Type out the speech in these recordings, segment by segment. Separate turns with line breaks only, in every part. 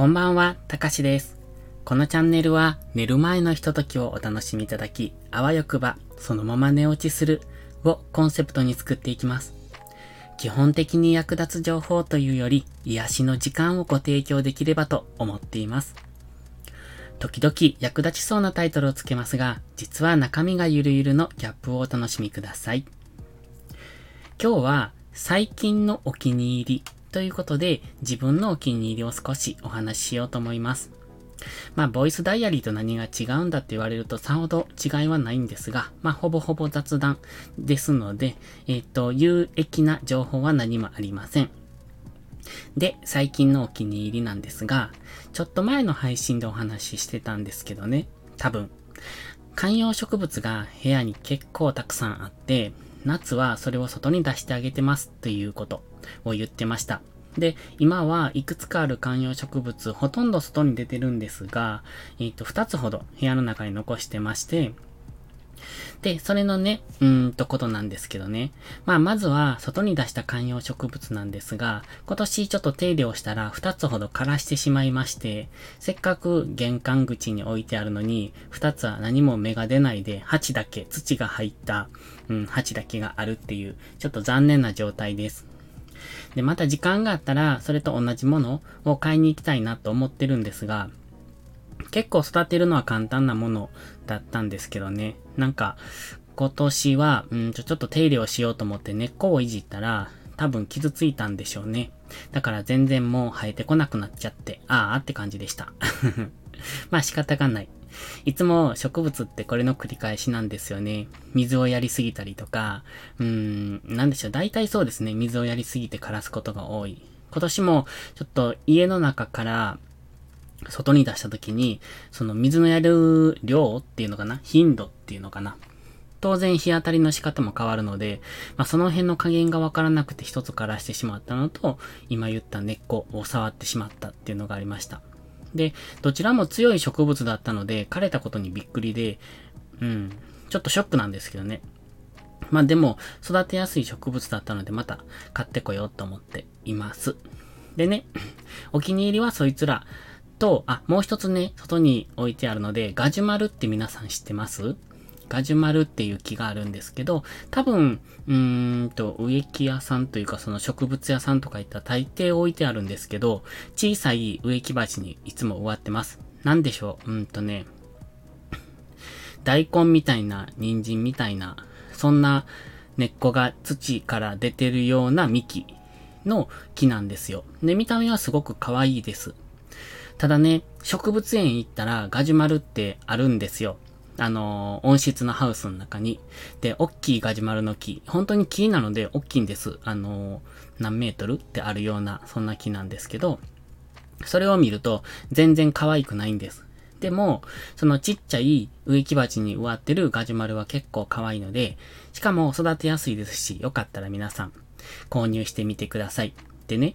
こんばんは、たかしです。このチャンネルは寝る前のひとときをお楽しみいただき、あわよくばそのまま寝落ちするをコンセプトに作っていきます。基本的に役立つ情報というより癒しの時間をご提供できればと思っています。時々役立ちそうなタイトルをつけますが、実は中身がゆるゆるのギャップをお楽しみください。今日は最近のお気に入りということで、自分のお気に入りを少しお話ししようと思います。まあ、ボイスダイアリーと何が違うんだって言われるとさほど違いはないんですが、まあ、ほぼほぼ雑談ですので、えっ、ー、と、有益な情報は何もありません。で、最近のお気に入りなんですが、ちょっと前の配信でお話ししてたんですけどね、多分、観葉植物が部屋に結構たくさんあって、夏はそれを外に出してあげてますということを言ってました。で、今はいくつかある観葉植物、ほとんど外に出てるんですが、えっ、と、2つほど部屋の中に残してまして、で、それのね、うーんとことなんですけどね。まあ、まずは外に出した観葉植物なんですが、今年ちょっと手入れをしたら2つほど枯らしてしまいまして、せっかく玄関口に置いてあるのに、2つは何も芽が出ないで、鉢だけ、土が入った、うん、鉢だけがあるっていう、ちょっと残念な状態です。で、また時間があったら、それと同じものを買いに行きたいなと思ってるんですが、結構育てるのは簡単なものだったんですけどね。なんか、今年は、うんちょ、ちょっと手入れをしようと思って根っこをいじったら、多分傷ついたんでしょうね。だから全然もう生えてこなくなっちゃって、ああって感じでした。まあ仕方がない。いつも植物ってこれの繰り返しなんですよね。水をやりすぎたりとか、うーん、なんでしょう。大体そうですね。水をやりすぎて枯らすことが多い。今年もちょっと家の中から外に出した時に、その水のやる量っていうのかな？頻度っていうのかな？当然日当たりの仕方も変わるので、まあ、その辺の加減がわからなくて一つからしてしまったのと、今言った根っこを触ってしまったっていうのがありました。で、どちらも強い植物だったので、枯れたことにびっくりで、うん、ちょっとショックなんですけどね。まあでも、育てやすい植物だったので、また買ってこようと思っています。でね、お気に入りはそいつらと、あ、もう一つね、外に置いてあるので、ガジュマルって皆さん知ってます？ガジュマルっていう木があるんですけど、多分、うーんと、植木屋さんというかその植物屋さんとか行ったら大抵置いてあるんですけど、小さい植木鉢にいつも植わってます。なんでしょう？うんとね、大根みたいな、人参みたいな、そんな根っこが土から出てるような幹の木なんですよ。で、見た目はすごく可愛いです。ただね、植物園行ったらガジュマルってあるんですよ。あのー、温室のハウスの中に。で、大きいガジュマルの木。本当に木なので大きいんです。あのー、何メートルってあるような、そんな木なんですけど、それを見ると全然可愛くないんです。でも、そのちっちゃい植木鉢に植わってるガジュマルは結構可愛いので、しかも育てやすいですし、よかったら皆さん購入してみてください。でね、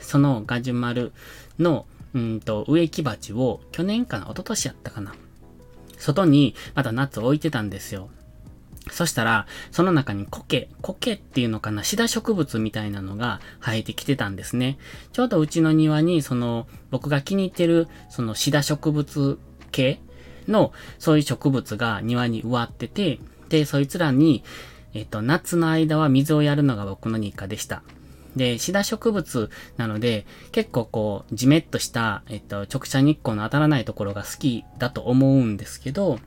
そのガジュマルの、うんと、植木鉢を去年かな、一昨年やったかな。外にまたナッツ置いてたんですよ。そしたら、その中に苔、苔っていうのかな、シダ植物みたいなのが生えてきてたんですね。ちょうどうちの庭に、その、僕が気に入ってる、そのシダ植物系の、そういう植物が庭に植わってて、で、そいつらに、えっと、夏の間は水をやるのが僕の日課でした。で、シダ植物なので、結構こう、じめっとした、えっと、直射日光の当たらないところが好きだと思うんですけど、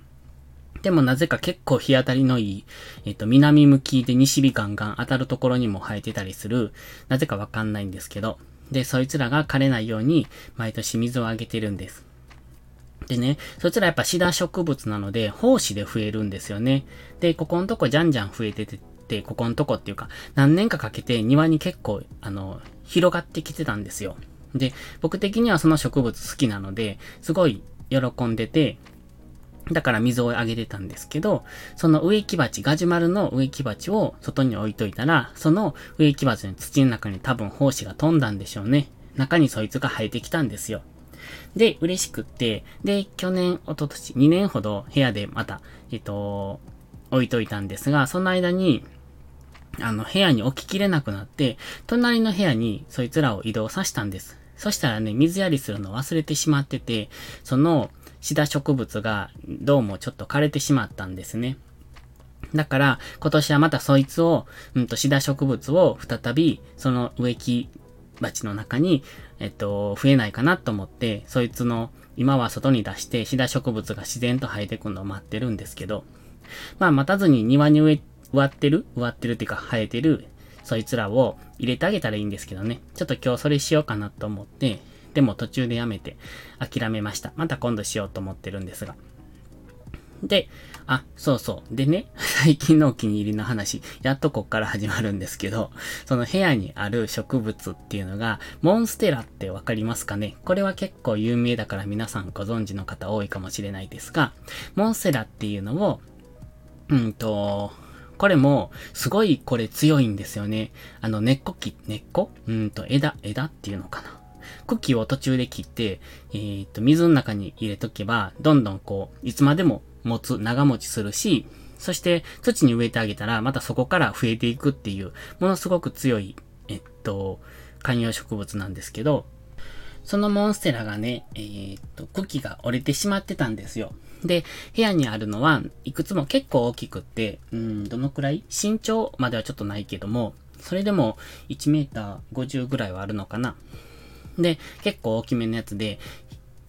でもなぜか結構日当たりのいい、えっと、南向きで西日ガンガン当たるところにも生えてたりする、なぜかわかんないんですけど、で、そいつらが枯れないように、毎年水をあげてるんです。でね、そいつらやっぱシダ植物なので、胞子で増えるんですよね。で、ここのとこじゃんじゃん増えてて、、ここのとこっていうか、何年かかけて庭に結構、あの、広がってきてたんですよ。で、僕的にはその植物好きなので、すごい喜んでて、だから水をあげてたんですけど、その植木鉢、ガジュマルの植木鉢を外に置いといたら、その植木鉢の土の中に多分胞子が飛んだんでしょうね。中にそいつが生えてきたんですよ。で、嬉しくって、で、去年、一昨年、2年ほど部屋でまた、えっと、置いといたんですが、その間に、あの、部屋に置ききれなくなって、隣の部屋にそいつらを移動させたんです。そしたらね、水やりするの忘れてしまってて、そのシダ植物がどうもちょっと枯れてしまったんですね。だから、今年はまたそいつを、うんと、シダ植物を再び、その植木鉢の中に、えっと、増えないかなと思って、そいつの、今は外に出して、シダ植物が自然と生えてくるのを待ってるんですけど、まあ、待たずに庭に植え、植わってる？植わってるっていうか、生えてる、そいつらを入れてあげたらいいんですけどね。ちょっと今日それしようかなと思って、でも途中でやめて諦めました。また今度しようと思ってるんですが。で、あ、そうそう。でね、最近のお気に入りの話、やっとこっから始まるんですけど、その部屋にある植物っていうのが、モンステラってわかりますかね？これは結構有名だから皆さんご存知の方多いかもしれないですが、モンステラっていうのを、うんと、これも、すごいこれ強いんですよね。あの、根っこき、根っこ？うんと、枝、枝っていうのかな。茎を途中で切って、えー、っと、水の中に入れとけば、どんどんこう、いつまでも持つ、長持ちするし、そして土に植えてあげたら、またそこから増えていくっていう、ものすごく強い、えっと、観葉植物なんですけど、そのモンステラがね、えー、っと、茎が折れてしまってたんですよ。で、部屋にあるのは、いくつも結構大きくって、うん、どのくらい？身長まではちょっとないけども、それでも1メーター50ぐらいはあるのかな。で、結構大きめのやつで、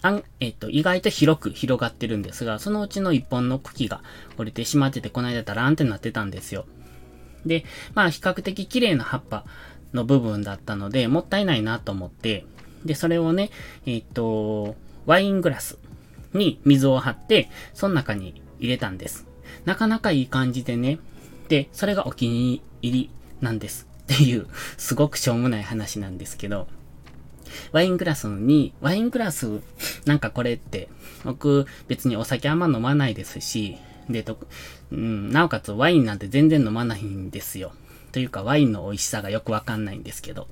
あん、えっ、と、意外と広く広がってるんですが、そのうちの一本の茎が折れてしまってて、この間ダラーンってなってたんですよ。で、まあ比較的綺麗な葉っぱの部分だったので、もったいないなと思って、で、それをね、えっ、と、ワイングラスに水を張って、その中に入れたんです。なかなかいい感じでね。で、それがお気に入りなんです。っていう、すごくしょうもない話なんですけど、ワイングラスに、ワイングラス、なんかこれって、僕別にお酒あんま飲まないですし、で、と、うん、なおかつワインなんて全然飲まないんですよ。というかワインの美味しさがよくわかんないんですけど。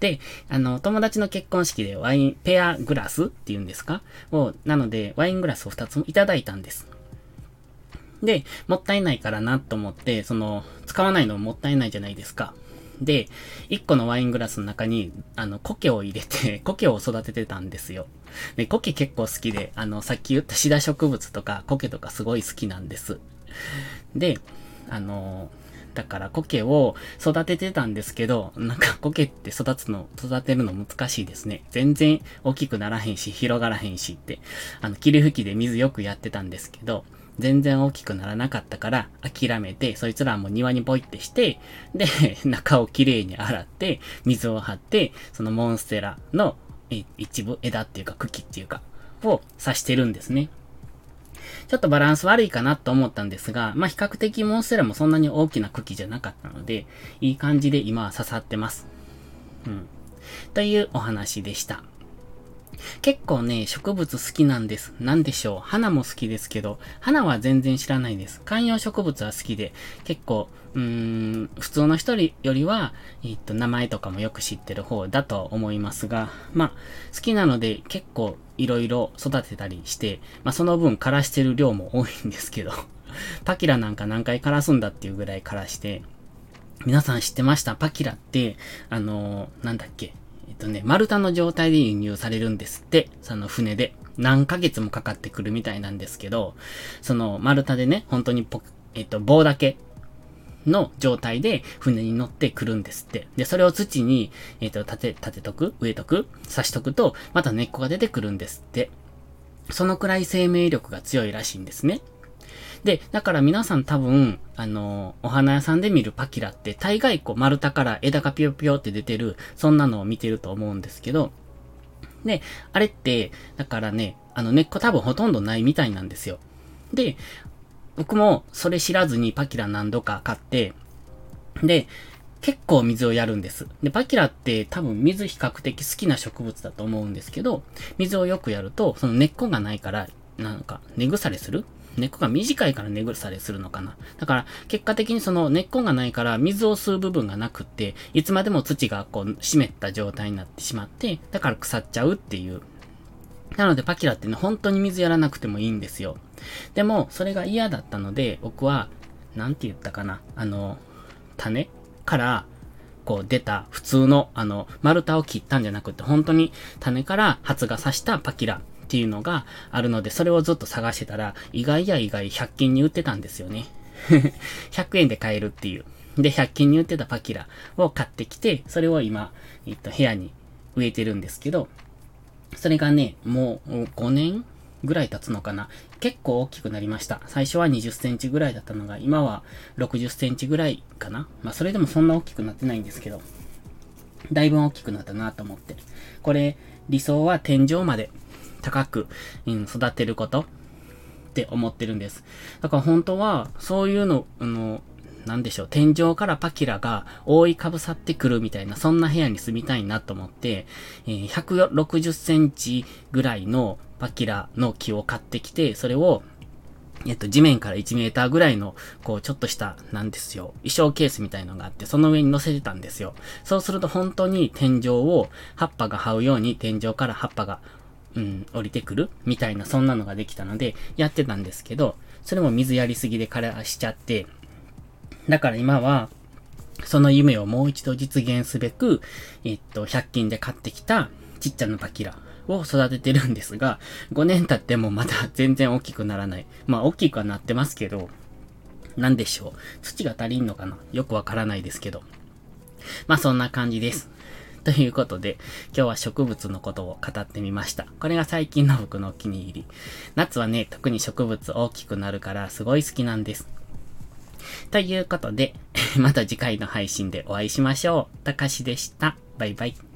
で、あの、友達の結婚式でワイン、ペアグラスっていうんですか？を、なので、ワイングラスを2つもいただいたんです。で、もったいないからなと思って、その、使わないのもったいないじゃないですか。で、1個のワイングラスの中に、あの、苔を入れて、苔を育ててたんですよ。で、苔結構好きで、あの、さっき言ったシダ植物とか苔とかすごい好きなんです。で、あの、だから苔を育ててたんですけど、なんか苔って育つの、育てるの難しいですね。全然大きくならへんし、広がらへんしって、あの、霧吹きで水よくやってたんですけど、全然大きくならなかったから諦めて、そいつらも庭にポイってして、で、中をきれいに洗って、水を張って、そのモンステラの一部、枝っていうか茎っていうか、を刺してるんですね。ちょっとバランス悪いかなと思ったんですが、まあ、比較的モンステラもそんなに大きな茎じゃなかったので、いい感じで今は刺さってます。うん。というお話でした。結構ね、植物好きなんです。なんでしょう。花も好きですけど、花は全然知らないです。観葉植物は好きで、結構、うーん、普通の人よりは、えっと、名前とかもよく知ってる方だと思いますが、まあ、好きなので結構いろいろ育てたりして、まあ、その分枯らしてる量も多いんですけど、パキラなんか何回枯らすんだっていうぐらい枯らして、皆さん知ってました？パキラって、あのー、なんだっけ？とね、丸太の状態で輸入されるんですって、その船で。何ヶ月もかかってくるみたいなんですけど、その丸太でね、本当にポ、えっと、棒だけの状態で船に乗ってくるんですって。で、それを土に、えっ、と、立て、立てとく植えとく刺しとくと、また根っこが出てくるんですって。そのくらい生命力が強いらしいんですね。で、だから皆さん多分、あの、お花屋さんで見るパキラって、大概こう丸太から枝がピヨピヨって出てる、そんなのを見てると思うんですけど、で、あれって、だからね、あの根っこ多分ほとんどないみたいなんですよ。で、僕もそれ知らずにパキラ何度か買って、で、結構水をやるんです。で、パキラって多分水比較的好きな植物だと思うんですけど、水をよくやると、その根っこがないから、なんか、根腐れする？根っこが短いから根腐れするのかな？だから、結果的にその根っこがないから水を吸う部分がなくって、いつまでも土がこう湿った状態になってしまって、だから腐っちゃうっていう。なのでパキラってね、本当に水やらなくてもいいんですよ。でも、それが嫌だったので、僕は、なんて言ったかな？あの、種から、こう出た普通の、あの、丸太を切ったんじゃなくて、本当に種から発芽さしたパキラっていうのがあるので、それをずっと探してたら、意外や意外100均に売ってたんですよね。100円で買えるっていう。で、100均に売ってたパキラを買ってきて、それを今、えっと、部屋に植えてるんですけど、それがね、もう5年ぐらい経つのかな。結構大きくなりました。最初は20センチぐらいだったのが、今は60センチぐらいかな。まあ、それでもそんな大きくなってないんですけど、だいぶ大きくなったなと思って。これ、理想は天井まで高く、うん、育てることって思ってるんです。だから本当は、そういうの、あの、なんでしょう、天井からパキラが覆いかぶさってくるみたいな、そんな部屋に住みたいなと思って、えー、160センチぐらいのパキラの木を買ってきて、それを、えっと、地面から1メーターぐらいの、こう、ちょっとした、なんですよ、衣装ケースみたいのがあって、その上に乗せてたんですよ。そうすると本当に天井を、葉っぱが這うように天井から葉っぱが、うん、降りてくるみたいな、そんなのができたので、やってたんですけど、それも水やりすぎで枯らしちゃって、だから今は、その夢をもう一度実現すべく、えっと、100均で買ってきたちっちゃなパキラを育ててるんですが、5年経ってもまだ全然大きくならない。まあ大きくはなってますけど、なんでしょう。土が足りんのかなよくわからないですけど。まあそんな感じです。ということで、今日は植物のことを語ってみました。これが最近の僕のお気に入り。夏はね、特に植物大きくなるからすごい好きなんです。ということで、また次回の配信でお会いしましょう。たかしでした。バイバイ。